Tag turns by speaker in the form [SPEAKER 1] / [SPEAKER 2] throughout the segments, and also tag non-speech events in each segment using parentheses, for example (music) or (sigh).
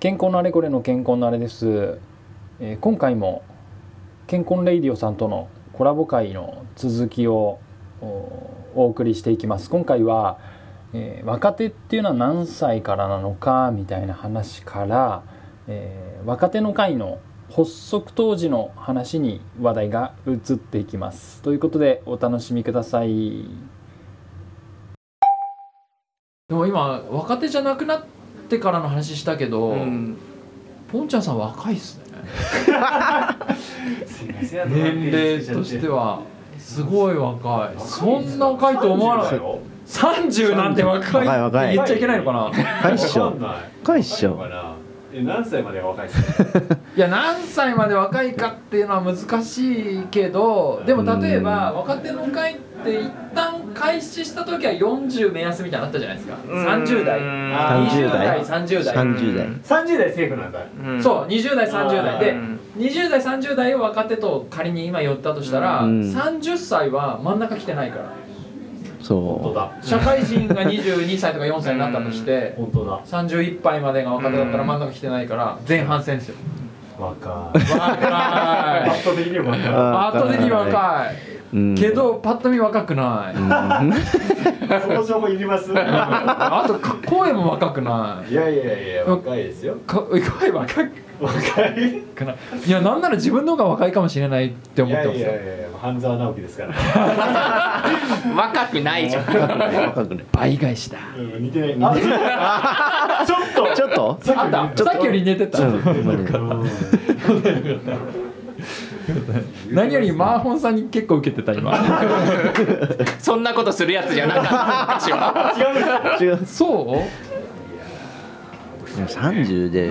[SPEAKER 1] 健康のあれこれの健康のあれです、えー今回も健康レイディオさんとのコラボ会の続きをお送りしていきます。今回は、えー若手っていうのは何歳からなのかみたいな話から、えー若手の会の発足当時の話に話題が移っていきます。ということでお楽しみください。
[SPEAKER 2] でも今若手じゃなくなっからの話したけど、
[SPEAKER 3] うん。
[SPEAKER 2] ポンちゃんさん若いっすね。
[SPEAKER 4] すいません
[SPEAKER 2] 年齢としてはすごい若い。そんな若いと思わなかった30なんて若い。
[SPEAKER 3] 若い若い。
[SPEAKER 2] って言っちゃいけないのかな。
[SPEAKER 3] 若いっしょ。若いっしょ。
[SPEAKER 4] 何歳までが若いですか？
[SPEAKER 2] いや何歳まで若いかっていうのは難しいけどでも例えば若手の会って一旦開始した時は40目安みたいなのあったじゃないですか。30代。
[SPEAKER 4] あー
[SPEAKER 2] 20代30代。
[SPEAKER 3] 30代。
[SPEAKER 4] 30代セーフなんだ。
[SPEAKER 2] そう20代30代。で
[SPEAKER 3] うん。
[SPEAKER 2] 20代30代を若手と仮に今寄ったとしたら、
[SPEAKER 3] うん。
[SPEAKER 2] 30歳は真ん中来てないから。
[SPEAKER 3] そ
[SPEAKER 4] 本当だ。
[SPEAKER 2] 社会人が22歳とか4歳になったとして (laughs)
[SPEAKER 4] 本当だ。
[SPEAKER 2] 31杯までが若手だったら真ん中来てないから前半戦ですよ
[SPEAKER 4] 若い。
[SPEAKER 2] 若
[SPEAKER 4] パッと的にも若い。
[SPEAKER 3] あ
[SPEAKER 2] い後的に若い
[SPEAKER 3] う、うん、
[SPEAKER 2] けどパッと見若くない。
[SPEAKER 3] うん。
[SPEAKER 4] その情報いりますい
[SPEAKER 2] あとか声も若くない
[SPEAKER 4] やいやいや若いですよ。
[SPEAKER 2] か声若く
[SPEAKER 4] 若い
[SPEAKER 2] な。いいやなんなら自分の方が若いかもしれないって
[SPEAKER 4] いやい
[SPEAKER 2] 思ってますよ。
[SPEAKER 4] やいや半沢直樹ですから。
[SPEAKER 5] 若くないじゃん。
[SPEAKER 3] 若くない。
[SPEAKER 2] 倍返しだ。
[SPEAKER 4] うん似てない。似てないちょっと。
[SPEAKER 3] ちょっと？
[SPEAKER 4] さっき
[SPEAKER 2] あった。さっきより似てた。
[SPEAKER 3] うん。
[SPEAKER 2] 何よりマーホンさんに結構受けてた今。
[SPEAKER 5] そんなことするやつじゃなかった。昔は。
[SPEAKER 4] 違う。
[SPEAKER 3] 違う。
[SPEAKER 2] そう？
[SPEAKER 3] でも30で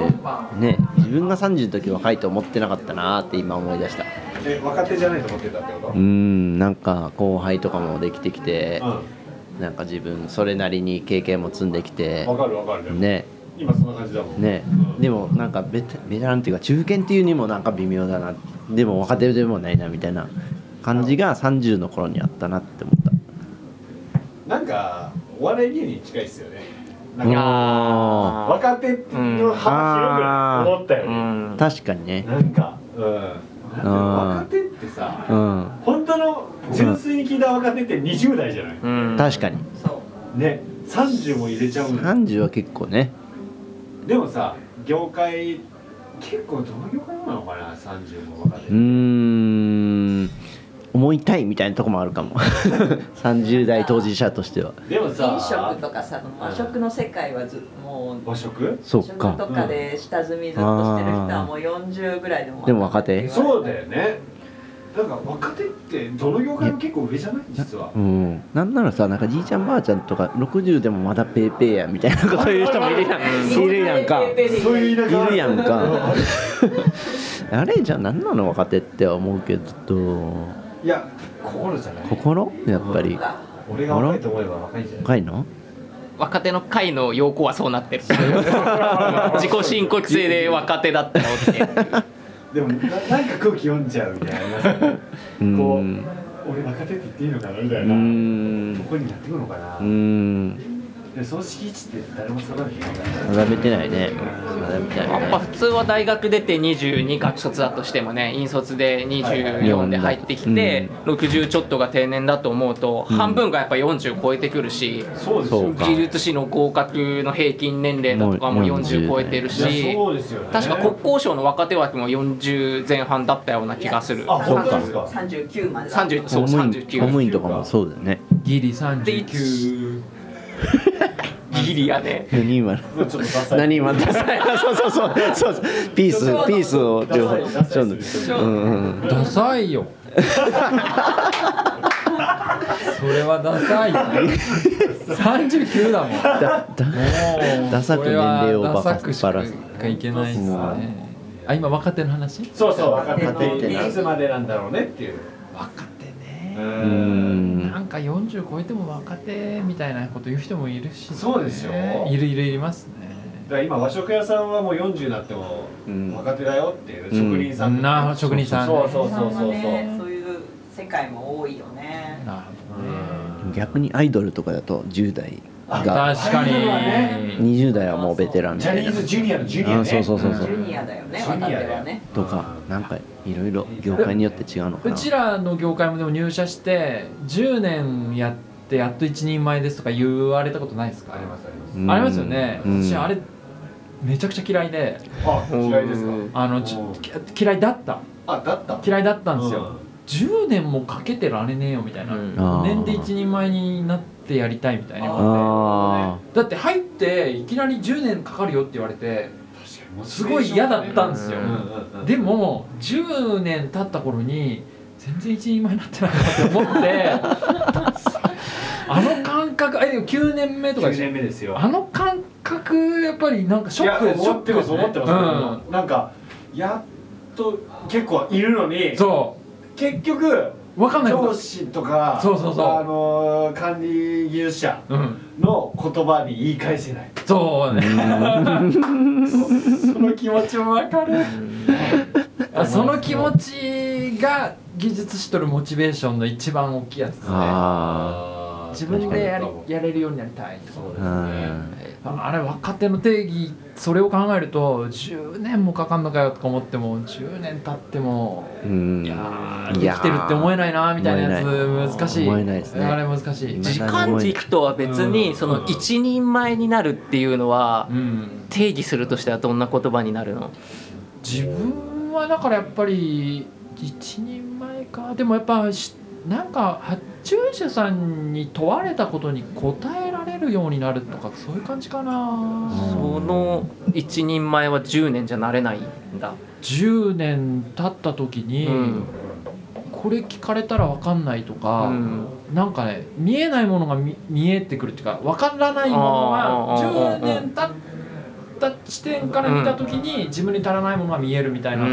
[SPEAKER 3] ね自分が30の時若いと思ってなかったなーって今思い出した。
[SPEAKER 4] え若手じゃないと思ってたってこと？
[SPEAKER 3] うんなんか後輩とかもできてきて
[SPEAKER 4] う
[SPEAKER 3] なんか自分それなりに経験も積んできて
[SPEAKER 4] んわかるわかる。
[SPEAKER 3] ね。
[SPEAKER 4] 今そんな感じだもん。
[SPEAKER 3] ね。
[SPEAKER 4] うん
[SPEAKER 3] でもなんかベテベテランっていうか中堅っていうにもなんか微妙だな。でも若手でもないなみたいな感じが30の頃にあったなって思った。
[SPEAKER 4] なんかお笑い芸人に近いっすよねなん
[SPEAKER 3] いや
[SPEAKER 4] か
[SPEAKER 3] ー。
[SPEAKER 4] 若手の幅広く思ったよね。
[SPEAKER 5] うん。
[SPEAKER 3] 確かにね。
[SPEAKER 4] なんかうん。若手ってさ
[SPEAKER 3] うん。
[SPEAKER 4] 本当の純粋に聞いた若手って20代じゃない？
[SPEAKER 5] うん。
[SPEAKER 3] 確かに。
[SPEAKER 4] ね。30も入れちゃうんだ
[SPEAKER 3] 30は結構ね。
[SPEAKER 4] でもさ業界結構どの業界なのかな？30も若手。
[SPEAKER 3] うーん思いたいみたいなとこもあるかも。(laughs) 30代当事者としては。
[SPEAKER 4] でもさ
[SPEAKER 6] 飲食とかさ和食の世界はずもう
[SPEAKER 4] 和食？
[SPEAKER 3] そっ
[SPEAKER 6] 食
[SPEAKER 3] か
[SPEAKER 6] とかで下積みずっとしてる人はもう40ぐらいでも
[SPEAKER 3] でも若手？
[SPEAKER 4] そうだよね。なんか若手ってどの業界も結構上じゃない？実は。
[SPEAKER 3] うん。なんならさなんかじいちゃんばあちゃんとか60でもまだペーペーやみたいなこと言う人もいるやん。いるやんか。
[SPEAKER 4] そういう
[SPEAKER 3] いるやんか。(laughs) あれじゃあ何なの若手って思うけど
[SPEAKER 4] いや心じゃない。
[SPEAKER 3] 心？やっぱり。
[SPEAKER 4] 俺が若いと思えば若いんじゃない？
[SPEAKER 3] 若いの？
[SPEAKER 5] 若手の会の要項はそうなってる。(laughs) 自己申告制で若手だったのって。(laughs)
[SPEAKER 4] でもななんか空気読んじゃうみたいなのありますよね。
[SPEAKER 3] うー
[SPEAKER 4] こうん俺若手って言っていいのかなみたいうなここにやってくるのかな。
[SPEAKER 3] うーん
[SPEAKER 4] でその敷地って誰も定めてない
[SPEAKER 3] 定めてないね定めてないね。
[SPEAKER 5] やっぱ普通は大学出て22学卒だとしてもね引率で24で入ってきて、60ちょっとが定年だと思うと、
[SPEAKER 3] うん。
[SPEAKER 5] 半分がやっぱ40超えてくるし、
[SPEAKER 4] そうですよ
[SPEAKER 3] そうか。
[SPEAKER 5] 技術士の合格の平均年齢だとかも
[SPEAKER 3] もう
[SPEAKER 5] 40超えてるし
[SPEAKER 4] そうですよね。
[SPEAKER 5] 確か国交省の若手枠も40前半だったような気がする。
[SPEAKER 4] あ本当ですか。
[SPEAKER 6] 39までだ。
[SPEAKER 5] 30そう
[SPEAKER 3] 公務員公
[SPEAKER 5] 39
[SPEAKER 3] 務員とかもそうだよね。
[SPEAKER 2] ギリ39
[SPEAKER 5] ギリやで
[SPEAKER 3] 何今何今ダサい？(laughs) そうそうそう。そう。そうピースピースを情報
[SPEAKER 4] ダサい
[SPEAKER 3] ちょっと。うんうん
[SPEAKER 2] ダサいよ。それはダサいよ。39だもん。
[SPEAKER 3] ダサく年齢をバカバラす。
[SPEAKER 2] かいけないですね。あ今若手の話？
[SPEAKER 4] そうそう。若手
[SPEAKER 3] って
[SPEAKER 4] いつまでなんだろうねっていう。
[SPEAKER 2] 若手なんか40超えても若手みたいなこと言う人もいるしね、
[SPEAKER 4] そうですよ。
[SPEAKER 2] いるいるいますね。
[SPEAKER 4] だから今和食屋さんはもう40になっても
[SPEAKER 3] うん。
[SPEAKER 4] 若手だよっていう
[SPEAKER 3] うん。
[SPEAKER 4] 職人さん。とか
[SPEAKER 2] な職人さん
[SPEAKER 4] そうそうそうそうそう。
[SPEAKER 6] ねそういう世界も多いよね。
[SPEAKER 2] なるほどね。
[SPEAKER 3] 逆にアイドルとかだと10代が。
[SPEAKER 2] 確かに。
[SPEAKER 3] 20代はもうベテランみ
[SPEAKER 4] ジャニ
[SPEAKER 3] たいな
[SPEAKER 4] ーズジュニアのジュニア
[SPEAKER 3] あ
[SPEAKER 4] ね
[SPEAKER 3] そうそうそうそう。
[SPEAKER 6] ジュニアだよね
[SPEAKER 4] ジュニアだよ。
[SPEAKER 6] ね。
[SPEAKER 3] とかなんかいろいろ業界によって違うのかな。
[SPEAKER 2] うちらの業界もでも入社して10年やってやっと一人前ですとか言われたことないですか？
[SPEAKER 4] ありますあります。
[SPEAKER 3] うん。
[SPEAKER 2] ありますよね、
[SPEAKER 3] うん。
[SPEAKER 2] 私あれめちゃくちゃ嫌いで。
[SPEAKER 4] あ嫌いですか？
[SPEAKER 2] あのち
[SPEAKER 4] お
[SPEAKER 2] き嫌いだった。
[SPEAKER 4] あだった？
[SPEAKER 2] 嫌いだったんですよ、10年もかけてられねえよみたいな、
[SPEAKER 5] うん。
[SPEAKER 3] あー。
[SPEAKER 2] 年で一人前になってやりたいみたいな
[SPEAKER 3] あ
[SPEAKER 2] だって入っていきなり10年かかるよって言われてすごい嫌だったんですよ、でも10年経った頃に全然一人前になってないなって思ってあの感覚えでも9年目とかで
[SPEAKER 4] 9
[SPEAKER 2] しょ？
[SPEAKER 4] 年目ですよ。
[SPEAKER 2] あの感覚やっぱりなんかショック
[SPEAKER 4] いや思ってます
[SPEAKER 2] ショック
[SPEAKER 4] 思ってます、
[SPEAKER 2] うん。
[SPEAKER 4] なんかやっと結構いるのに
[SPEAKER 2] そ
[SPEAKER 4] 結局
[SPEAKER 2] う分かんない
[SPEAKER 4] 上司とか
[SPEAKER 2] そうそうそう。
[SPEAKER 4] あのー管理技術者
[SPEAKER 2] うん。
[SPEAKER 4] の言葉に言い返せない。
[SPEAKER 2] そうね。
[SPEAKER 3] ー (laughs)
[SPEAKER 2] その気持ちも分かる。あその気持ちが技術しとるモチベーションの一番大きいやつですね。
[SPEAKER 3] あ
[SPEAKER 2] 自分でやりやれるようになりたいと
[SPEAKER 4] そうです
[SPEAKER 3] あ
[SPEAKER 4] ね
[SPEAKER 2] ああれ若手の定義それを考えると10年もかかんのかよとか思っても10年経っても
[SPEAKER 3] うん。
[SPEAKER 2] いやー生きてるって思えないなみたいなやつ難しい。
[SPEAKER 3] 思えないですね。
[SPEAKER 2] あれ難しい。
[SPEAKER 5] 時間軸とは別にその一人前になるっていうのは
[SPEAKER 2] うん。
[SPEAKER 5] 定義するとしてはどんな言葉になるの？
[SPEAKER 2] 自分はだからやっぱり一人前か。でもやっぱしなんか発注者さんに問われたことに答えられるようになるとかそういう感じかな。
[SPEAKER 5] その一人前は10年じゃなれないんだ。
[SPEAKER 2] 10年経った時に、
[SPEAKER 5] うん。
[SPEAKER 2] これ聞かれたら分かんないとか、
[SPEAKER 5] うん。
[SPEAKER 2] なんかね見えないものが見見えてくるっていうか分からないものが
[SPEAKER 5] あー
[SPEAKER 2] 10年経った地点から見た時に自分に足らないものが見えるみたいな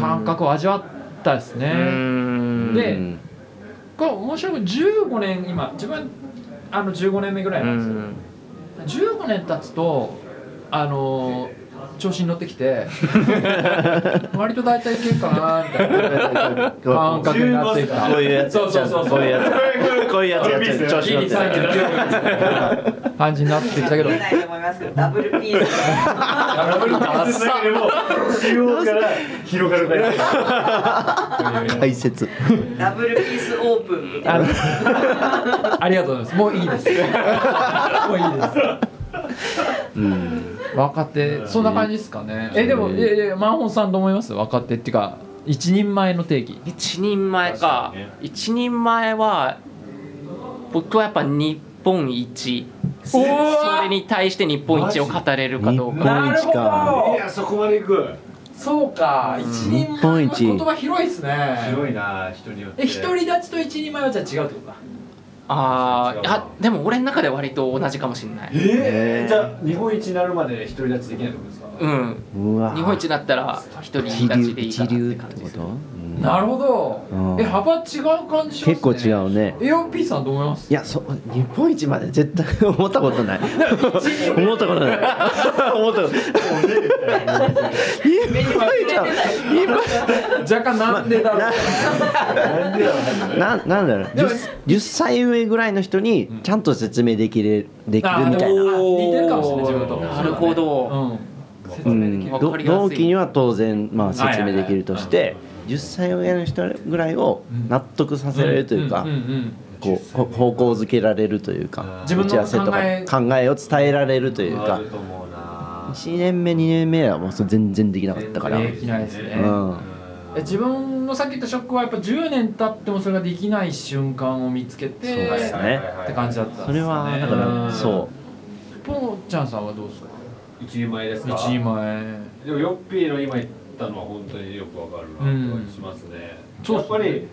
[SPEAKER 2] 感覚を味わったですね。で
[SPEAKER 3] うん
[SPEAKER 2] これ面白い15年今自分あの15年目ぐらいなんですよ。15年経つとあの調子に乗ってきて (laughs) 割と大体いけるかなみたいな感覚になってきた。(laughs)
[SPEAKER 3] こういうやつ
[SPEAKER 2] そうそうそうそう。
[SPEAKER 3] こういうやつこういうやつやっちゃう調子乗って
[SPEAKER 2] ギリ39感じになってきたけど
[SPEAKER 6] 見えないと思いますけどダブルピース。
[SPEAKER 4] ダブルピース。だけでも中央から広がる
[SPEAKER 3] 解説
[SPEAKER 6] ダブルピースオープンみたいな。
[SPEAKER 2] ありがとうございます。もういいです。もういいです。
[SPEAKER 3] うん
[SPEAKER 2] 若手。そんな感じですかね。えでもいやいやマンホンさんどう思います？若手っていうか一人前の定義。
[SPEAKER 5] 一人前か。一人前は僕はやっぱ日本一。それに対して日本一を語れるかどう
[SPEAKER 3] 日
[SPEAKER 5] か。
[SPEAKER 3] 本一か
[SPEAKER 4] いやそこまで行く。
[SPEAKER 2] そうか。一人
[SPEAKER 3] 日本一。
[SPEAKER 2] 言葉広いですね。
[SPEAKER 4] 広いな人によって。
[SPEAKER 2] え独り立ちと一人前はじゃあ違うってことだ
[SPEAKER 5] あーあでも俺の中で割と同じかもしれない。
[SPEAKER 4] えー、じゃあ日本一になるまで独り立ちできないってことですか？
[SPEAKER 5] うん。
[SPEAKER 3] うわ
[SPEAKER 5] 日本一だったら一人
[SPEAKER 3] 一
[SPEAKER 5] 立ち
[SPEAKER 3] 流
[SPEAKER 5] でいいかなって
[SPEAKER 3] 一流って
[SPEAKER 5] 感じです
[SPEAKER 3] ことうん。
[SPEAKER 2] なるほど。
[SPEAKER 3] うん。
[SPEAKER 2] え幅違う感じしますね。
[SPEAKER 3] 結構違うね。
[SPEAKER 2] AOP さんどう思います？
[SPEAKER 3] いやそ日本一まで絶対思ったことない。(laughs) 思ったことない。(laughs) 思ったことない。日本一は
[SPEAKER 2] 若干なんでだろう。(laughs)
[SPEAKER 3] ななんだろう。10, 10歳上ぐらいの人にちゃんと説明できるできるみたいな、
[SPEAKER 2] あ似てるかもしれない自分と。
[SPEAKER 5] なるほど
[SPEAKER 2] うん説
[SPEAKER 3] うん。同期には当然、まあ、説明できるとし
[SPEAKER 2] はい
[SPEAKER 3] て10歳上の人ぐらいを納得させられるというか、こうほ方向づけられるというか
[SPEAKER 2] 自分の
[SPEAKER 3] 打ち合わせとか
[SPEAKER 2] 考え
[SPEAKER 3] 考えを伝えられるというか。
[SPEAKER 4] あると思うな。
[SPEAKER 3] 1年目2年目はもう全然できなかったから、
[SPEAKER 2] できないですね、
[SPEAKER 3] うん。
[SPEAKER 2] え自分のさっき言ったショックはやっぱ10年経ってもそれができない瞬間を見つけて
[SPEAKER 3] そうですね。
[SPEAKER 2] って感じだったんです
[SPEAKER 3] それはだからそ
[SPEAKER 2] ポーちゃんさんはどうですか？
[SPEAKER 4] 一人前ですか？
[SPEAKER 2] 一人前。
[SPEAKER 4] でもヨッピーの今言ったのは本当によくわかるなって感じしますね、
[SPEAKER 2] うん
[SPEAKER 4] やっぱり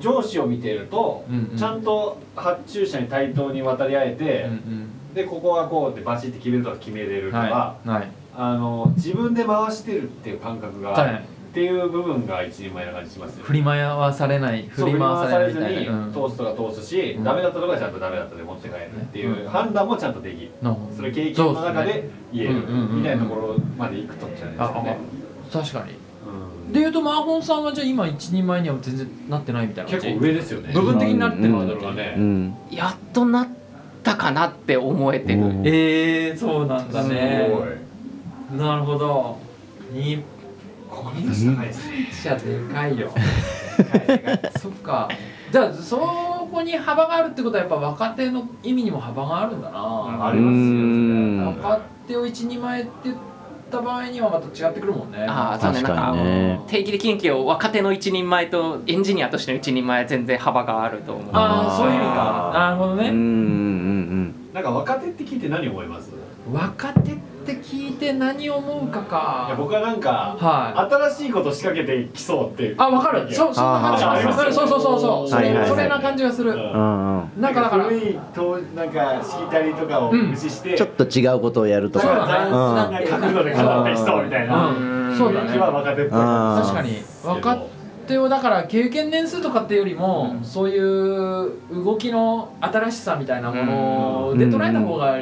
[SPEAKER 4] 上司を見ていると、
[SPEAKER 2] うんうん。
[SPEAKER 4] ちゃんと発注者に対等に渡り合えて、
[SPEAKER 2] うん
[SPEAKER 4] でここはこうってバチって決めるとか決めれる
[SPEAKER 2] うん
[SPEAKER 4] とか、
[SPEAKER 2] はい。はい。
[SPEAKER 4] あの自分で回してるっていう感覚が、
[SPEAKER 2] はい
[SPEAKER 4] っていう部分が一人前な感じしますよ
[SPEAKER 2] 振り回されない振り回されない
[SPEAKER 4] 振り回されずに
[SPEAKER 2] うん。
[SPEAKER 4] 通すとか通すし、
[SPEAKER 2] うん。
[SPEAKER 4] ダメだったところはちゃんとダメだったで持って帰るっていう判断もちゃんとできる、
[SPEAKER 2] なるほど。
[SPEAKER 4] それ経験の中で言える。みたいなところまで行くとじゃないです
[SPEAKER 2] あ
[SPEAKER 4] かね、
[SPEAKER 2] あ確かに。
[SPEAKER 4] うん。
[SPEAKER 2] でいうとマーホンさんはじゃあ今一人前には全然なってないみたいな感じ？
[SPEAKER 4] 結構上ですよね。
[SPEAKER 2] 部分的になってる
[SPEAKER 3] うん
[SPEAKER 2] んだろうね。
[SPEAKER 5] やっとなったかなって思えてる、
[SPEAKER 3] うん。
[SPEAKER 2] えー、そうなんだね。
[SPEAKER 4] す
[SPEAKER 2] なるほど。日
[SPEAKER 4] これ高いですね。
[SPEAKER 2] じゃでかいよ (laughs) そっか。じゃあそこに幅があるってことはやっぱ若手の意味にも幅があるんだな、
[SPEAKER 4] あります
[SPEAKER 3] うん。
[SPEAKER 4] よ
[SPEAKER 2] 若手を一人前って言った場合にはまた違ってくるもんね。
[SPEAKER 5] ああそうね。
[SPEAKER 3] 確か
[SPEAKER 5] なんか
[SPEAKER 3] にね。
[SPEAKER 5] 定期的にを若手の一人前とエンジニアとしての一人前全然幅があると思う。
[SPEAKER 2] ああそういう意味
[SPEAKER 3] あ
[SPEAKER 2] かなるほどね、
[SPEAKER 3] うんうんうん。
[SPEAKER 4] なんか若手って聞いて何思います？
[SPEAKER 2] 若手って聞いて何を思うかか。
[SPEAKER 4] いや僕はなんか
[SPEAKER 2] はい。
[SPEAKER 4] 新しいこと仕掛けてきそうっていう。
[SPEAKER 2] あ分かる。そそんな感じ。しまする。そうそうそうそう。それ,、
[SPEAKER 3] はいはいはい。
[SPEAKER 2] それな感じがする、
[SPEAKER 4] うん。
[SPEAKER 3] うんうん。うん
[SPEAKER 2] なんかだから。
[SPEAKER 4] 古いとなんかしきたりとかを無視して、
[SPEAKER 3] ちょっと違うことをやると
[SPEAKER 2] そう
[SPEAKER 3] か
[SPEAKER 2] だね。
[SPEAKER 4] なんか角度で変わってきそうみたいな。
[SPEAKER 2] うん。そうだね。
[SPEAKER 4] は若手っぽい。
[SPEAKER 2] 確かに。若手をだから経験年数とかっていうよりも、そういう動きの新しさみたいなもので捉えた方が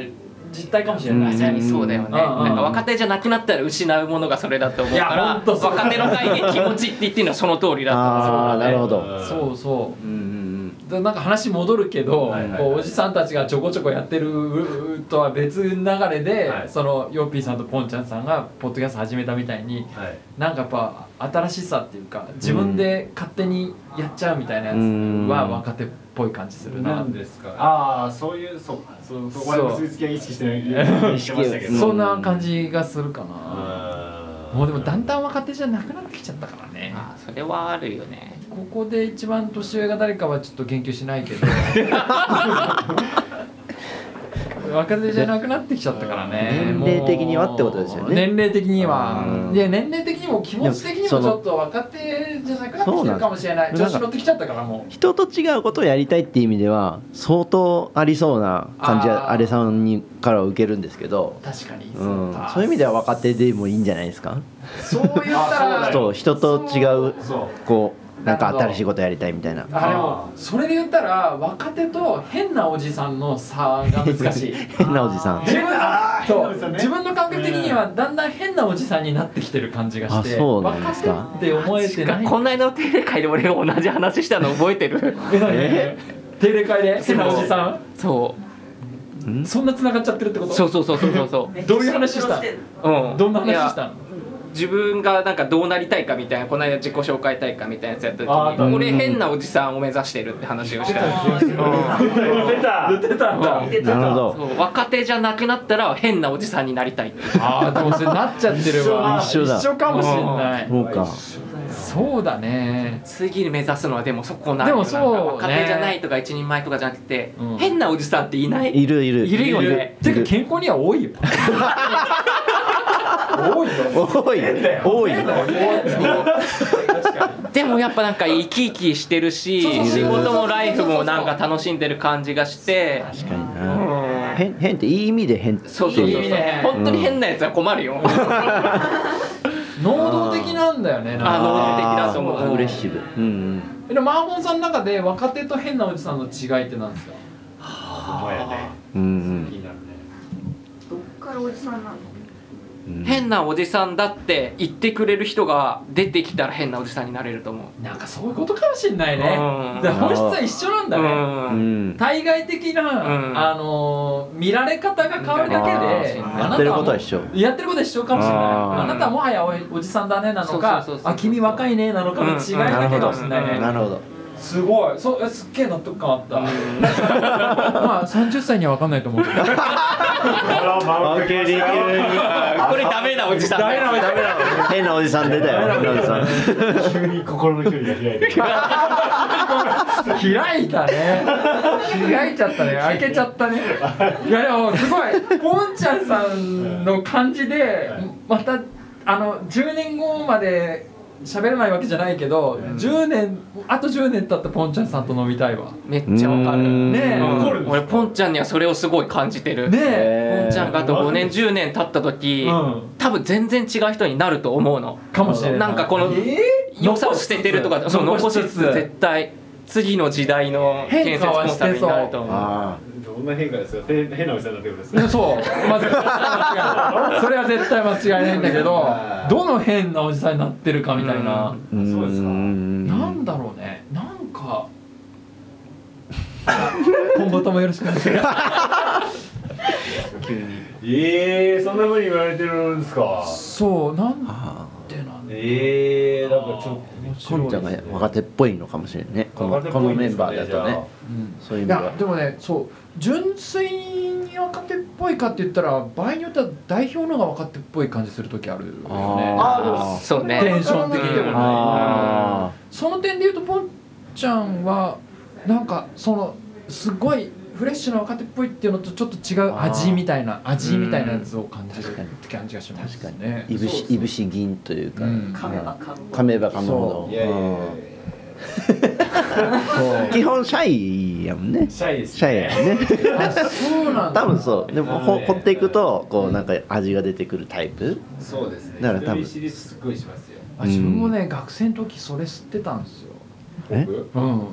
[SPEAKER 2] 実態かもしれない、
[SPEAKER 3] うん。
[SPEAKER 5] まさにそうだよね、なんか若手じゃなくなったら失うものがそれだと思うから若手の会で気持ちって言ってるのはその通りだと思う。
[SPEAKER 3] ああなるほど。
[SPEAKER 2] そうそ
[SPEAKER 3] う。んうん
[SPEAKER 2] うでなんか話戻るけど、
[SPEAKER 4] はいはいはい。
[SPEAKER 2] こうおじさんたちがちょこちょこやってるとは別流れで、
[SPEAKER 4] はい。
[SPEAKER 2] そのヨッピーさんとポンちゃんさんがポッドキャスト始めたみたいに
[SPEAKER 4] はい。
[SPEAKER 2] なんかやっぱ新しさっていうか自分で勝手にやっちゃうみたいなやつ
[SPEAKER 3] うん。
[SPEAKER 2] は若手っぽい感じするな、
[SPEAKER 4] なんですか？ああそういうそそそこまで結びつきは意識してないましたけど。
[SPEAKER 3] う。ん
[SPEAKER 2] そんな感じがするかな、もうでもだんだん若手じゃなくなってきちゃったからね。
[SPEAKER 5] あーそれはあるよね
[SPEAKER 2] ここで一番年上が誰かはちょっと言及しないけど (laughs) 若手じゃなくなってきちゃったからね
[SPEAKER 3] 年齢的にはってことですよね。
[SPEAKER 2] 年齢的には。
[SPEAKER 3] うん。
[SPEAKER 2] いや年齢的にも気持ち的にもちょっと若手じゃなくなってきてるかもしれない。調子乗ってきちゃったからもう。
[SPEAKER 3] 人と違うことをやりたいっていう意味では相当ありそうな感じはあれさんにからは受けるんですけど、
[SPEAKER 2] 確かに
[SPEAKER 3] う、
[SPEAKER 2] そうん。か
[SPEAKER 3] そういう意味では若手でもいいんじゃないですか？
[SPEAKER 2] そう言ったら (laughs)
[SPEAKER 3] そう人と違う。こうなんか新しいことやりたいみたいな。
[SPEAKER 2] あでもそれで言ったら若手と変なおじさんの差が難しい。(laughs)
[SPEAKER 3] 変なおじさん。
[SPEAKER 2] 自分そう自分の感覚的にはだんだん変なおじさんになってきてる感じがして
[SPEAKER 3] あそうなんですか。
[SPEAKER 2] 若手って思えてない。
[SPEAKER 5] こんなの定例会で俺が同じ話したの覚えてる。(laughs)
[SPEAKER 2] え定例会で？変なおじさ
[SPEAKER 5] そ
[SPEAKER 3] ん
[SPEAKER 2] ん？そんな繋がっちゃってるってこ
[SPEAKER 5] う
[SPEAKER 2] と
[SPEAKER 5] そうそうそうそうそう。(laughs)
[SPEAKER 2] どういう話した？
[SPEAKER 5] うん。
[SPEAKER 2] どんな話したの？
[SPEAKER 5] 自分がなんかどうなりたいかみたいなこの間自己紹介大会みたいなやつやった時に俺変なおじさんを目指してるって話をした。
[SPEAKER 4] 出た
[SPEAKER 2] 出てた。んだ
[SPEAKER 5] うん
[SPEAKER 3] なるほど。
[SPEAKER 5] そう若手じゃなくなったら変なおじさんになりたいって
[SPEAKER 2] ああでもそれなっちゃってるわ。
[SPEAKER 3] 一緒だ。
[SPEAKER 2] 一緒かもしれない。
[SPEAKER 3] そうか。
[SPEAKER 2] そうだね。
[SPEAKER 5] 次に目指すのはでもそこなん
[SPEAKER 2] でもそうね。
[SPEAKER 5] じゃないとか一人前とかじゃなくて、
[SPEAKER 2] うん。
[SPEAKER 5] 変なおじさんっていない？
[SPEAKER 3] いるいる。
[SPEAKER 5] いるよね。
[SPEAKER 2] てか健康には多いよ (laughs) 多いよ
[SPEAKER 3] 多い。多い。
[SPEAKER 5] でもやっぱなんか生き生きしてるし
[SPEAKER 2] そうそう
[SPEAKER 5] 仕事もライフもなんか楽しんでる感じがして。
[SPEAKER 3] 確かに
[SPEAKER 5] う
[SPEAKER 3] な。ん変変っていい意味で変
[SPEAKER 5] そう。そうそうそう
[SPEAKER 2] いいね
[SPEAKER 5] 本当に変なやつは困るよ、
[SPEAKER 2] 能動的なんだよね
[SPEAKER 5] あ能動的だと思う。
[SPEAKER 3] アグレッシブ。うんうん。
[SPEAKER 2] えでもマーホンさんの中で若手と変なおじさんの違いって何ですか？
[SPEAKER 4] ほんまやね。
[SPEAKER 3] うん
[SPEAKER 4] 気になるね
[SPEAKER 6] どっからおじさんなの？
[SPEAKER 3] うん
[SPEAKER 5] 変なおじさんだって言ってくれる人が出てきたら変なおじさんになれると思う。
[SPEAKER 2] なんかそういうことかもしんないね。
[SPEAKER 5] うん。
[SPEAKER 2] 本質は一緒なんだね、
[SPEAKER 3] う
[SPEAKER 5] うん。
[SPEAKER 3] ん
[SPEAKER 2] 対外的な、
[SPEAKER 5] ん。
[SPEAKER 2] あのー見られ方が変わるだけで
[SPEAKER 3] やってることは一緒。
[SPEAKER 2] やってることは一緒かもしれない。
[SPEAKER 3] あ
[SPEAKER 2] なたはもはやおじさんだねなのかあ君若いねなのかの違いだけかもしれないね、
[SPEAKER 5] うん。
[SPEAKER 3] なるほど
[SPEAKER 2] すごい。そうえすっげえ納得感あった、(laughs) まあ30歳には分かんないと思うけど。
[SPEAKER 5] これダメなおじさん。
[SPEAKER 2] ダメなおじさん。
[SPEAKER 3] 変なおじさん出たよ。変なおじさん。
[SPEAKER 4] 急に心の距離が開いて
[SPEAKER 2] 開いた。ね。(laughs) 開いちゃったね。開けちゃったね。いやでもすごいポンちゃんさんの感じでまたあの10年後まで喋れないわけじゃないけど、10年あと10年経ったポンちゃんさんと飲みたいわ。
[SPEAKER 5] めっちゃわかる。
[SPEAKER 3] うん。
[SPEAKER 2] ねえ
[SPEAKER 5] うん俺ポンちゃんにはそれをすごい感じてる。
[SPEAKER 2] ね
[SPEAKER 5] ポ
[SPEAKER 2] え。
[SPEAKER 5] ンちゃんがあと5年10年経った時、
[SPEAKER 2] うん。
[SPEAKER 5] 多分全然違う人になると思うの。
[SPEAKER 2] かもしれない。
[SPEAKER 5] なんかこの
[SPEAKER 2] えー？
[SPEAKER 5] 良さを捨ててるとかそう残しつつ絶対次の時代の建設コンサルになると思う
[SPEAKER 3] あ
[SPEAKER 4] どんな変化ですか変変なおじさんになってるんです
[SPEAKER 2] そう。まず (laughs) それは絶対間違いないんだけどどの変なおじさんになってるかみたいな、
[SPEAKER 3] ー
[SPEAKER 4] そうですか。
[SPEAKER 3] ん。
[SPEAKER 2] なんだろうね。なんか (laughs) 今後ともよろしくお願いします。(laughs)
[SPEAKER 4] ええそんな風に言われてるんですか。
[SPEAKER 2] そうなん
[SPEAKER 3] あ
[SPEAKER 2] でなん
[SPEAKER 4] ええなんかちょっと
[SPEAKER 2] 面
[SPEAKER 3] あ
[SPEAKER 2] 白い
[SPEAKER 3] こんちゃんが若手っぽいのかもしれないね。このこのメンバーだとね。
[SPEAKER 2] うん。
[SPEAKER 3] そういう意味では。
[SPEAKER 2] いやでもねそう純粋に若手っぽいかって言ったら場合によっては代表の方が若手っぽい感じする時あるよね。
[SPEAKER 3] あー。
[SPEAKER 4] でも
[SPEAKER 5] そうね。
[SPEAKER 2] テンション的にも
[SPEAKER 3] あ
[SPEAKER 2] その点で言うとポンちゃんはなんかそのすごいフレッシュな若手っぽいっていうのとちょっと違う味みたいな味みたいなやつを感じる
[SPEAKER 3] 確かに
[SPEAKER 2] って感じがします
[SPEAKER 3] 確かに。
[SPEAKER 2] ね
[SPEAKER 3] いぶしいぶし銀というか、
[SPEAKER 2] うん。
[SPEAKER 6] 噛めば噛む
[SPEAKER 3] 噛めば噛むほど基本シャイやもんね。
[SPEAKER 4] シャイです
[SPEAKER 3] シャイやね。
[SPEAKER 2] あそうなんだ。
[SPEAKER 3] 多分そう。でもほ掘っていくとこうなんか味が出てくるタイプ。
[SPEAKER 4] そうですね。
[SPEAKER 3] だから多分。
[SPEAKER 4] すっごいしますよ。
[SPEAKER 2] あ自分もね学生の時それ吸ってたんですよ。
[SPEAKER 3] え？
[SPEAKER 4] 僕？
[SPEAKER 2] うん。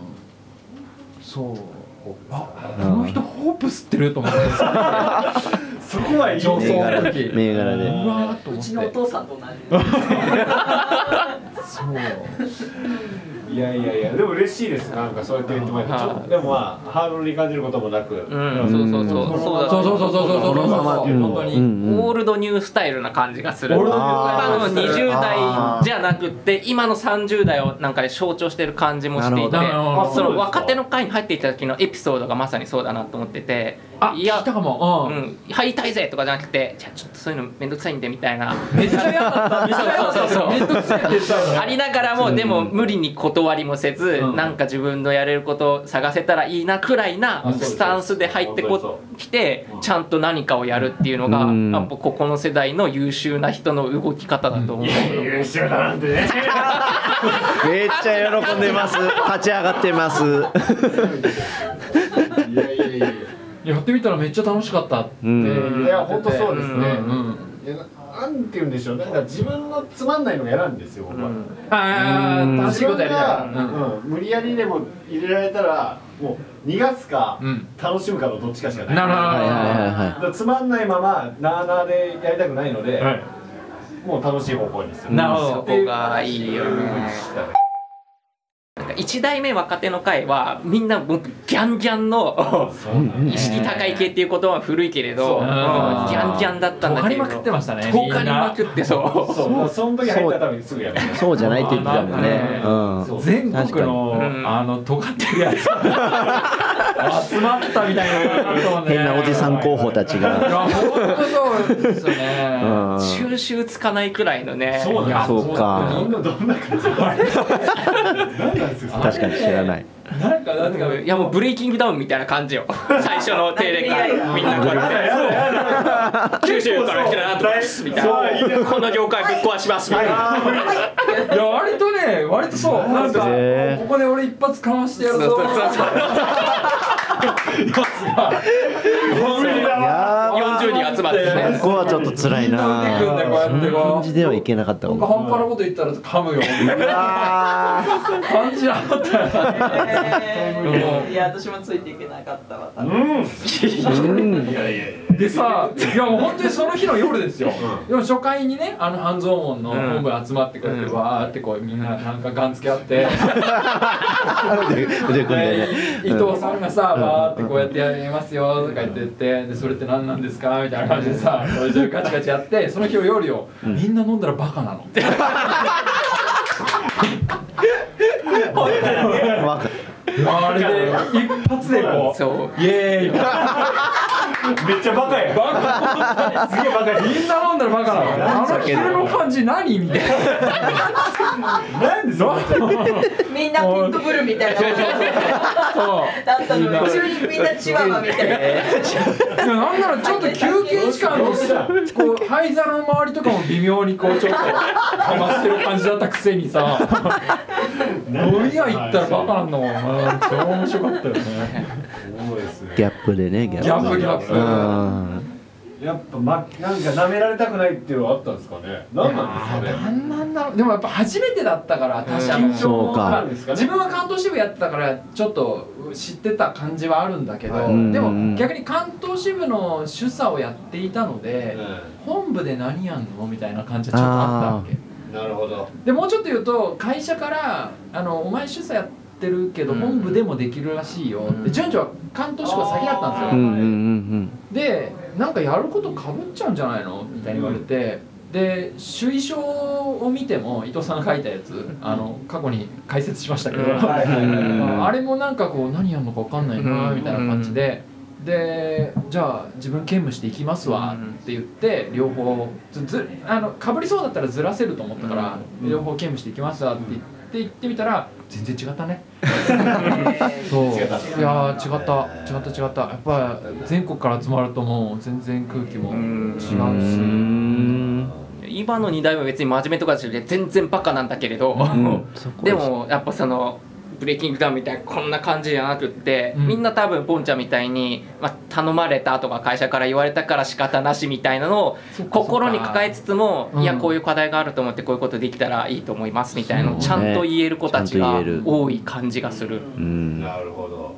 [SPEAKER 2] そうあこの人ホープ吸ってると思って。(laughs)
[SPEAKER 4] そこは
[SPEAKER 2] 上層
[SPEAKER 3] 銘柄
[SPEAKER 2] の時。
[SPEAKER 3] 銘柄で。
[SPEAKER 2] うわーっと
[SPEAKER 6] う
[SPEAKER 2] 思って。
[SPEAKER 6] ちのお父さんと同じ (laughs)
[SPEAKER 2] そう
[SPEAKER 4] いやいやいや。でも嬉しいです。なんかそうやって言ってもらっとでもまあハードルに感じることもなく。
[SPEAKER 5] うん。そうそうそう。そうだ。
[SPEAKER 2] そうそうそうそうそうそう本当に、
[SPEAKER 3] うんうん
[SPEAKER 5] オールドニュースタイルな感じがする。
[SPEAKER 2] オールドニュ
[SPEAKER 3] ースタイル。
[SPEAKER 5] 今の20
[SPEAKER 3] あー。
[SPEAKER 5] 代じゃなくって今の30代をなんかで象徴してる感じもしていてその若手の会に入っていた時のエピソードがまさにそうだなと思ってて
[SPEAKER 2] あ
[SPEAKER 5] いや
[SPEAKER 2] 聞いたかも、
[SPEAKER 5] う
[SPEAKER 2] うん
[SPEAKER 5] ん、入りたいぜとかじゃなくてじゃあちょっとそういうのめんどくさいんでみたいな。
[SPEAKER 2] めっちゃ嫌だった。(laughs) めっちゃ嫌だった。
[SPEAKER 5] そうそうそう
[SPEAKER 2] めんどくせえって言ったよね
[SPEAKER 5] ありながらもでも無理に断りもせず、
[SPEAKER 2] うん。
[SPEAKER 5] なん。か自分のやれることを探せたらいいなくらいなスタンスで入ってこきてちゃんと何かをやるっていうのが
[SPEAKER 3] うん
[SPEAKER 5] やっぱここの世代の優秀な人の動き方だと思う。
[SPEAKER 4] 優秀だなんてね
[SPEAKER 3] めっちゃ喜んでます立ち上がってます
[SPEAKER 4] いやいやいやい
[SPEAKER 2] やってみたらめっちゃ楽しかったって
[SPEAKER 3] うん
[SPEAKER 4] いや本当そうですね
[SPEAKER 2] うんうん
[SPEAKER 4] やななんて言うんでしょうなんか自分のつまんないのが嫌なんですよ僕は、
[SPEAKER 2] ああ楽しいことやりたい
[SPEAKER 4] うん。無理やりでも入れられたらもう逃がすか、
[SPEAKER 2] うん。
[SPEAKER 4] 楽しむかのどっちかしかない。
[SPEAKER 2] なるほど
[SPEAKER 3] はいはいはい
[SPEAKER 4] つまんないままなあなあでやりたくないので、
[SPEAKER 2] はい。
[SPEAKER 4] もう楽しい方向にする
[SPEAKER 2] なるほど。
[SPEAKER 5] そこがいいよね1代目若手の会はみんなギャンギャンの意識高い系っていう言葉は古いけれど、ギャンギャンだったんだけど。
[SPEAKER 2] まくってましたね
[SPEAKER 5] 尖りまくってそう。
[SPEAKER 4] そう。その時入ったら多分すぐやめる。
[SPEAKER 3] いそうじゃないって言ってたもんね。
[SPEAKER 2] 全国の
[SPEAKER 5] うん。
[SPEAKER 2] あの尖ってるやつ (laughs) 集まったみたいな
[SPEAKER 3] 変なおじさん候補たち
[SPEAKER 2] いや
[SPEAKER 3] が
[SPEAKER 2] 本当そうですよね、
[SPEAKER 3] うん。
[SPEAKER 5] 収集つかないくらいのね。
[SPEAKER 4] そうなんです
[SPEAKER 3] そうか確かに知らない
[SPEAKER 2] なんかなんか
[SPEAKER 5] いやもうブレイキングダウンみたいな感じよ。(laughs) 最初の定例会。みんなこうやって。九州から来たなとかみたいな。この業界ぶっ壊しますみたいな。い。
[SPEAKER 2] や割とね割とそう。なんかここで俺一発かましてやるぞ。
[SPEAKER 5] そうそうそう。そう
[SPEAKER 3] いやー
[SPEAKER 5] 40人集まってね。
[SPEAKER 3] ここはちょっと辛いな。感じではいけなかった
[SPEAKER 2] なん
[SPEAKER 3] もん
[SPEAKER 2] か半端なこと言ったら噛むよ。みたいな
[SPEAKER 3] あ
[SPEAKER 2] 感じだった (laughs)
[SPEAKER 6] いや私もついていけなかったわ多分。
[SPEAKER 3] ーうん。
[SPEAKER 4] いやいやいや
[SPEAKER 2] でさいやもう本当にその日の夜ですよ、でも初回にねあの半蔵門の本部集まってくれて、
[SPEAKER 5] うん。
[SPEAKER 2] わーってこうみんななんかガンつけ合って、(laughs) 伊藤さんがさ、わーってこうやってやりますよとか言っててでそれって何なんですかみたいな感じでさそれでガチガチやってその日の夜よ、みんな飲んだらバカなの。(laughs)
[SPEAKER 3] わか
[SPEAKER 2] あれで一発でこう
[SPEAKER 5] そう。
[SPEAKER 2] イエーイ
[SPEAKER 4] めっちゃバカや。
[SPEAKER 2] バカ。すげえバカ。みんな飲んだらバカなの。あの昼の感じ何みたいな。
[SPEAKER 4] なんでそ
[SPEAKER 6] みんなピットブルみたいな。
[SPEAKER 2] そう。
[SPEAKER 6] だったのに後ろにみんなチワワみたいな。
[SPEAKER 2] なんならちょっと休憩時間にこう灰皿の周りとかも微妙にこうちょっとかましてる感じだったくせにさ。(laughs) 飲み屋行ったらバカなんだもん。な超面白かったよね
[SPEAKER 3] ギャップでねギャップ。
[SPEAKER 2] ギャップギャップ。
[SPEAKER 3] うん。
[SPEAKER 4] やっぱまなんか舐められたくないっていうのがあったんですかね？何なんですかね？
[SPEAKER 2] なんなんだろう。でもやっぱ初めてだったから他社の。
[SPEAKER 3] そうか。
[SPEAKER 4] なんですかね
[SPEAKER 2] 自分は関東支部やってたからちょっと知ってた感じはあるんだけど、
[SPEAKER 4] はい。
[SPEAKER 2] でも
[SPEAKER 3] うん
[SPEAKER 2] 逆に関東支部の主査をやっていたので、
[SPEAKER 4] う
[SPEAKER 2] 本部で何やんの？みたいな感じはちょっとあったわけ。
[SPEAKER 4] んなるほど。
[SPEAKER 2] でもうちょっと言うと会社からあの「お前主査やっってるけど
[SPEAKER 5] うん。
[SPEAKER 2] 本部でもできるらしいよ。
[SPEAKER 5] うん。
[SPEAKER 2] で順序は関東宿が先だったんですよ。
[SPEAKER 3] うんうんうん
[SPEAKER 2] でなんかやることかぶっちゃうんじゃないの？みたいに言われて、で首位書を見ても伊藤さんが書いたやつあの過去に解説しましたけど、あれもなんかこう何やるのか分かんないなみたいな感じで、でじゃあ自分兼務していきますわって言って両方ずずあのかぶりそうだったらずらせると思ったから、
[SPEAKER 4] うん。
[SPEAKER 2] 両方兼務していきますわって言って行ってみたら全然違ったね。
[SPEAKER 6] え (laughs)
[SPEAKER 2] そう。
[SPEAKER 4] 違った。
[SPEAKER 2] いやー違った。違った違った。やっぱ全国から集まるともう全然空気も違うし、
[SPEAKER 3] うん。うん
[SPEAKER 5] 今の2代は別に真面目とかじゃなくて全然バカなんだけれど、
[SPEAKER 3] そこ
[SPEAKER 5] でもやっぱそのブレイキングダウンみたいなこんな感じじゃなくって、
[SPEAKER 2] うん。
[SPEAKER 5] みんな多分ポンちゃんみたいに、まあ、頼まれたとか会社から言われたから仕方なしみたいなのを心に抱えつつも、
[SPEAKER 2] うん。
[SPEAKER 5] いやこういう課題があると思ってこういうことできたらいいと思いますみたいなのをちゃんと言える子たちが多い感じがする。
[SPEAKER 3] うん。
[SPEAKER 4] なるほど。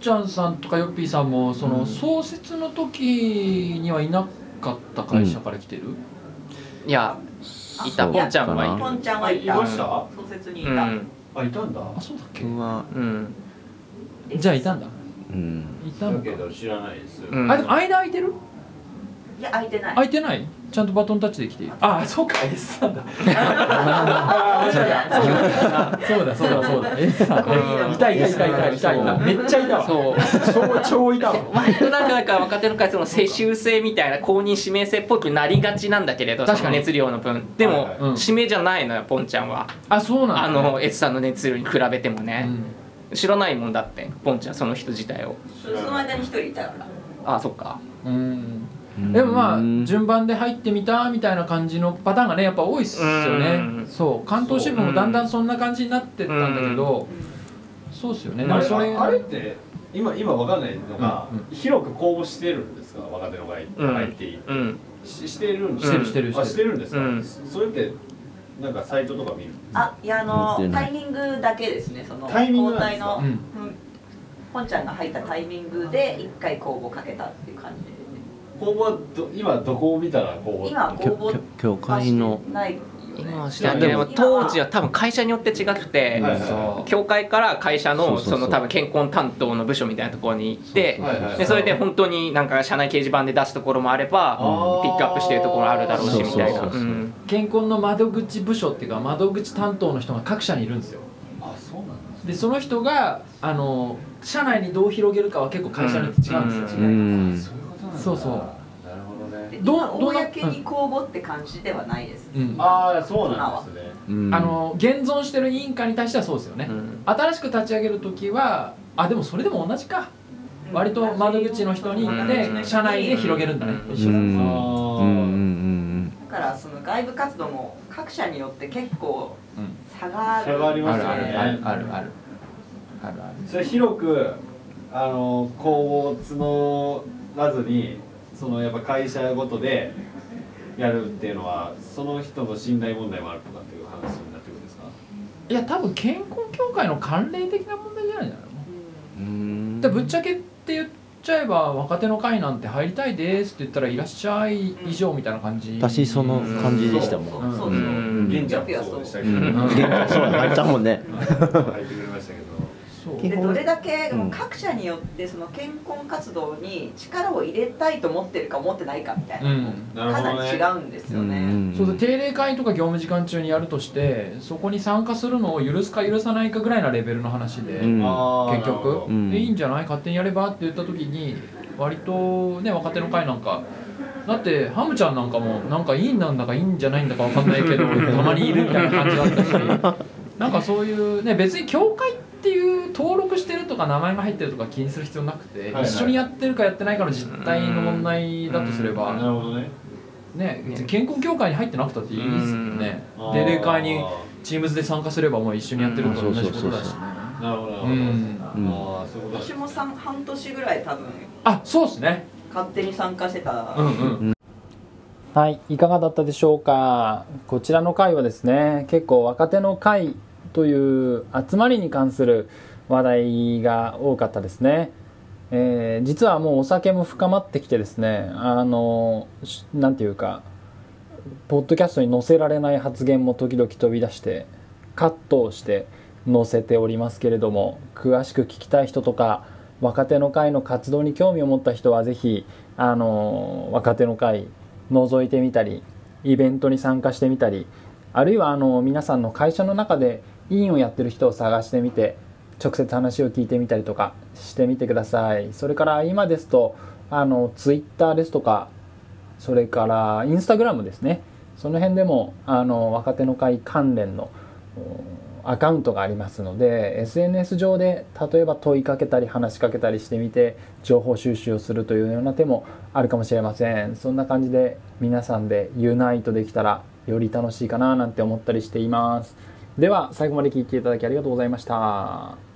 [SPEAKER 2] ちゃんさんとかヨッピーさんもその創設の時にはいなかった会社から来てる、
[SPEAKER 5] いやいた。
[SPEAKER 3] そう
[SPEAKER 5] ポンちゃんはいる
[SPEAKER 6] ポンちゃんはいた。
[SPEAKER 4] あいました
[SPEAKER 6] 創設にいうた、
[SPEAKER 5] ん
[SPEAKER 4] あいたんだ。
[SPEAKER 2] あそうだっけ、
[SPEAKER 3] 僕は
[SPEAKER 5] うん。
[SPEAKER 2] じゃあいたんだ。
[SPEAKER 3] うん。
[SPEAKER 2] いたのか。
[SPEAKER 4] だけど知らないです
[SPEAKER 5] うん。
[SPEAKER 2] あでも間空いてる？
[SPEAKER 6] いや空いてない。
[SPEAKER 2] 空いてない？ちゃんとバトンタッチできている。あそうか S さんだ。あ間違えたそうだ。そうだそうだ S さん。いたいたいたいたい。たいためっちゃいたわ。
[SPEAKER 5] そう。
[SPEAKER 2] 超超いたわ
[SPEAKER 5] 割となんかなんか若手の会その世襲制みたいな公認指名制っぽくなりがちなんだけれど
[SPEAKER 2] 確か
[SPEAKER 5] 熱量の分。でも、
[SPEAKER 4] はいはい。
[SPEAKER 2] うん。
[SPEAKER 5] 指名じゃないのよポンちゃんは。
[SPEAKER 2] あそうなんだ。
[SPEAKER 5] あの S さんの熱量に比べても
[SPEAKER 2] う
[SPEAKER 5] ね、
[SPEAKER 2] ん。
[SPEAKER 5] 知らないもんだってポンちゃんその人自体を。
[SPEAKER 6] その間に一人いたから
[SPEAKER 5] あそっか。
[SPEAKER 2] うんでもまあ
[SPEAKER 3] うん
[SPEAKER 2] 順番で入ってみたみたいな感じのパターンがねやっぱ多いっすよね。
[SPEAKER 5] うん。
[SPEAKER 2] そう。関東支部もだんだんそんな感じになってったんだけどそうっすよね。で
[SPEAKER 4] あれって今今わかんないのが、
[SPEAKER 2] うん。
[SPEAKER 4] 広く公募してるんですか？若手の会
[SPEAKER 5] うん
[SPEAKER 4] 入っていいししてるんです
[SPEAKER 2] してるしてる
[SPEAKER 4] あしてるんですか、
[SPEAKER 5] うん。
[SPEAKER 4] それってなんかサイトとか見る？
[SPEAKER 6] あいやあのタイミングだけですねその交代の、
[SPEAKER 2] うん。
[SPEAKER 6] うん。ポンちゃんが入ったタイミングで一回公募かけたっていう感じで
[SPEAKER 4] 公募はど今どこを見たら公募
[SPEAKER 6] 今公募
[SPEAKER 3] きょきょ協会の
[SPEAKER 6] ない。
[SPEAKER 5] 今はしてでも当時は多分会社によって違くて、
[SPEAKER 4] はいはい
[SPEAKER 2] そう
[SPEAKER 5] 協会から会社の
[SPEAKER 3] そ
[SPEAKER 5] の多分健康担当の部署みたいなところに行ってでそれで本当になんか社内掲示板で出すところもあればピックアップしてるところあるだろうしみたいな。
[SPEAKER 2] 健康の窓口部署っていうか窓口担当の人が各社にいるんですよ。
[SPEAKER 4] あそうなんです
[SPEAKER 2] でその人があの社内にどう広げるかは結構会社によって違うんですよ、
[SPEAKER 3] うん
[SPEAKER 4] そう
[SPEAKER 2] そう。
[SPEAKER 4] なるほどね。
[SPEAKER 6] 公に公募って感じではないです、
[SPEAKER 2] うん。
[SPEAKER 4] ああそうなんですね。
[SPEAKER 3] うん。
[SPEAKER 2] あの現存してる委員会に対してはそうですよね、
[SPEAKER 5] うん。
[SPEAKER 2] 新しく立ち上げる時はあでもそれでも同じか。割と窓口の人に行って
[SPEAKER 5] うん
[SPEAKER 2] 社内で広げるんだね。
[SPEAKER 5] うん。
[SPEAKER 2] 一緒だ。
[SPEAKER 3] うん。うんうん
[SPEAKER 6] だからその外部活動も各社によって結構
[SPEAKER 2] うん。
[SPEAKER 6] 差がある。
[SPEAKER 4] 差があり
[SPEAKER 2] ある
[SPEAKER 4] ますよね
[SPEAKER 2] あるある。あるある。あるある。
[SPEAKER 4] それ広くあの公募を募らずにそのやっぱ会社ごとでやるっていうのはその人の信頼問題もあるとかっていう話になってくるんですか？
[SPEAKER 2] いや多分健康協会の慣例的な問題じゃないんじゃないの？
[SPEAKER 3] うん。
[SPEAKER 2] でぶっちゃけって言っちゃえば若手の会なんて入りたいですって言ったらいらっしゃい以上みたいな感じ。
[SPEAKER 3] 私その感じでしたもん。
[SPEAKER 6] そうそう。そう、
[SPEAKER 4] そうでしたけど、
[SPEAKER 3] うん。(laughs)
[SPEAKER 2] うん
[SPEAKER 3] そう入ったもんね。
[SPEAKER 4] 入ってくれましたけど
[SPEAKER 2] そう
[SPEAKER 6] でどれだけ
[SPEAKER 3] うん。
[SPEAKER 6] 各社によってその健康活動に力を入れたいと思ってるか思ってないかみたいな。
[SPEAKER 2] うん。
[SPEAKER 6] かなり違うんですよね。
[SPEAKER 2] そうで定例会とか業務時間中にやるとしてそこに参加するのを許すか許さないかぐらいなレベルの話で、
[SPEAKER 3] うん。
[SPEAKER 2] 結局、いいんじゃない勝手にやればって言った時に割とね若手の会なんかだってハムちゃんなんかもなんかいいんなんだかいいんじゃないんだかわかんないけどたまにいるみたいな感じだったしなんかそういうね別に協会っていう登録してるとか名前が入ってるとか気にする必要なくて、
[SPEAKER 4] はい
[SPEAKER 2] 一緒にやってるかやってないかの実態の問題だとすれば、
[SPEAKER 4] なるほどね。
[SPEAKER 2] ね別に健康協会に入ってなくたっていいですよね。
[SPEAKER 4] うん
[SPEAKER 2] 定例会に
[SPEAKER 4] あ
[SPEAKER 2] Teams で参加すればもう一緒にやってると同じことだしね。
[SPEAKER 4] ーなるほどなるほど、
[SPEAKER 2] うん。
[SPEAKER 4] ああそういうこと
[SPEAKER 6] 私もさん半年ぐらい多分
[SPEAKER 2] あそうですね。
[SPEAKER 6] 勝手に参加してた、
[SPEAKER 2] うんうん。
[SPEAKER 1] はい、いかがだったでしょうか。こちらの回はですね、結構若手の会という集まりに関する話題が多かったですね。えー実はもうお酒も深まってきてですね、あの、しなんていうか、ポッドキャストに載せられない発言も時々飛び出して、カットをして、載せておりますけれども詳しく聞きたい人とか若手の会の活動に興味を持った人はぜひあの若手の会覗いてみたりイベントに参加してみたりあるいはあの皆さんの会社の中で委員をやってる人を探してみて直接話を聞いてみたりとかしてみてください。それから今ですとあのツイッターですとかそれからインスタグラムですね。その辺でもあの若手の会関連のアカウントがありますので SNS 上で例えば問いかけたり話しかけたりしてみて情報収集をするというような手もあるかもしれません。そんな感じで皆さんでユナイトできたらより楽しいかななんて思ったりしています。では最後まで聞いていただきありがとうございました。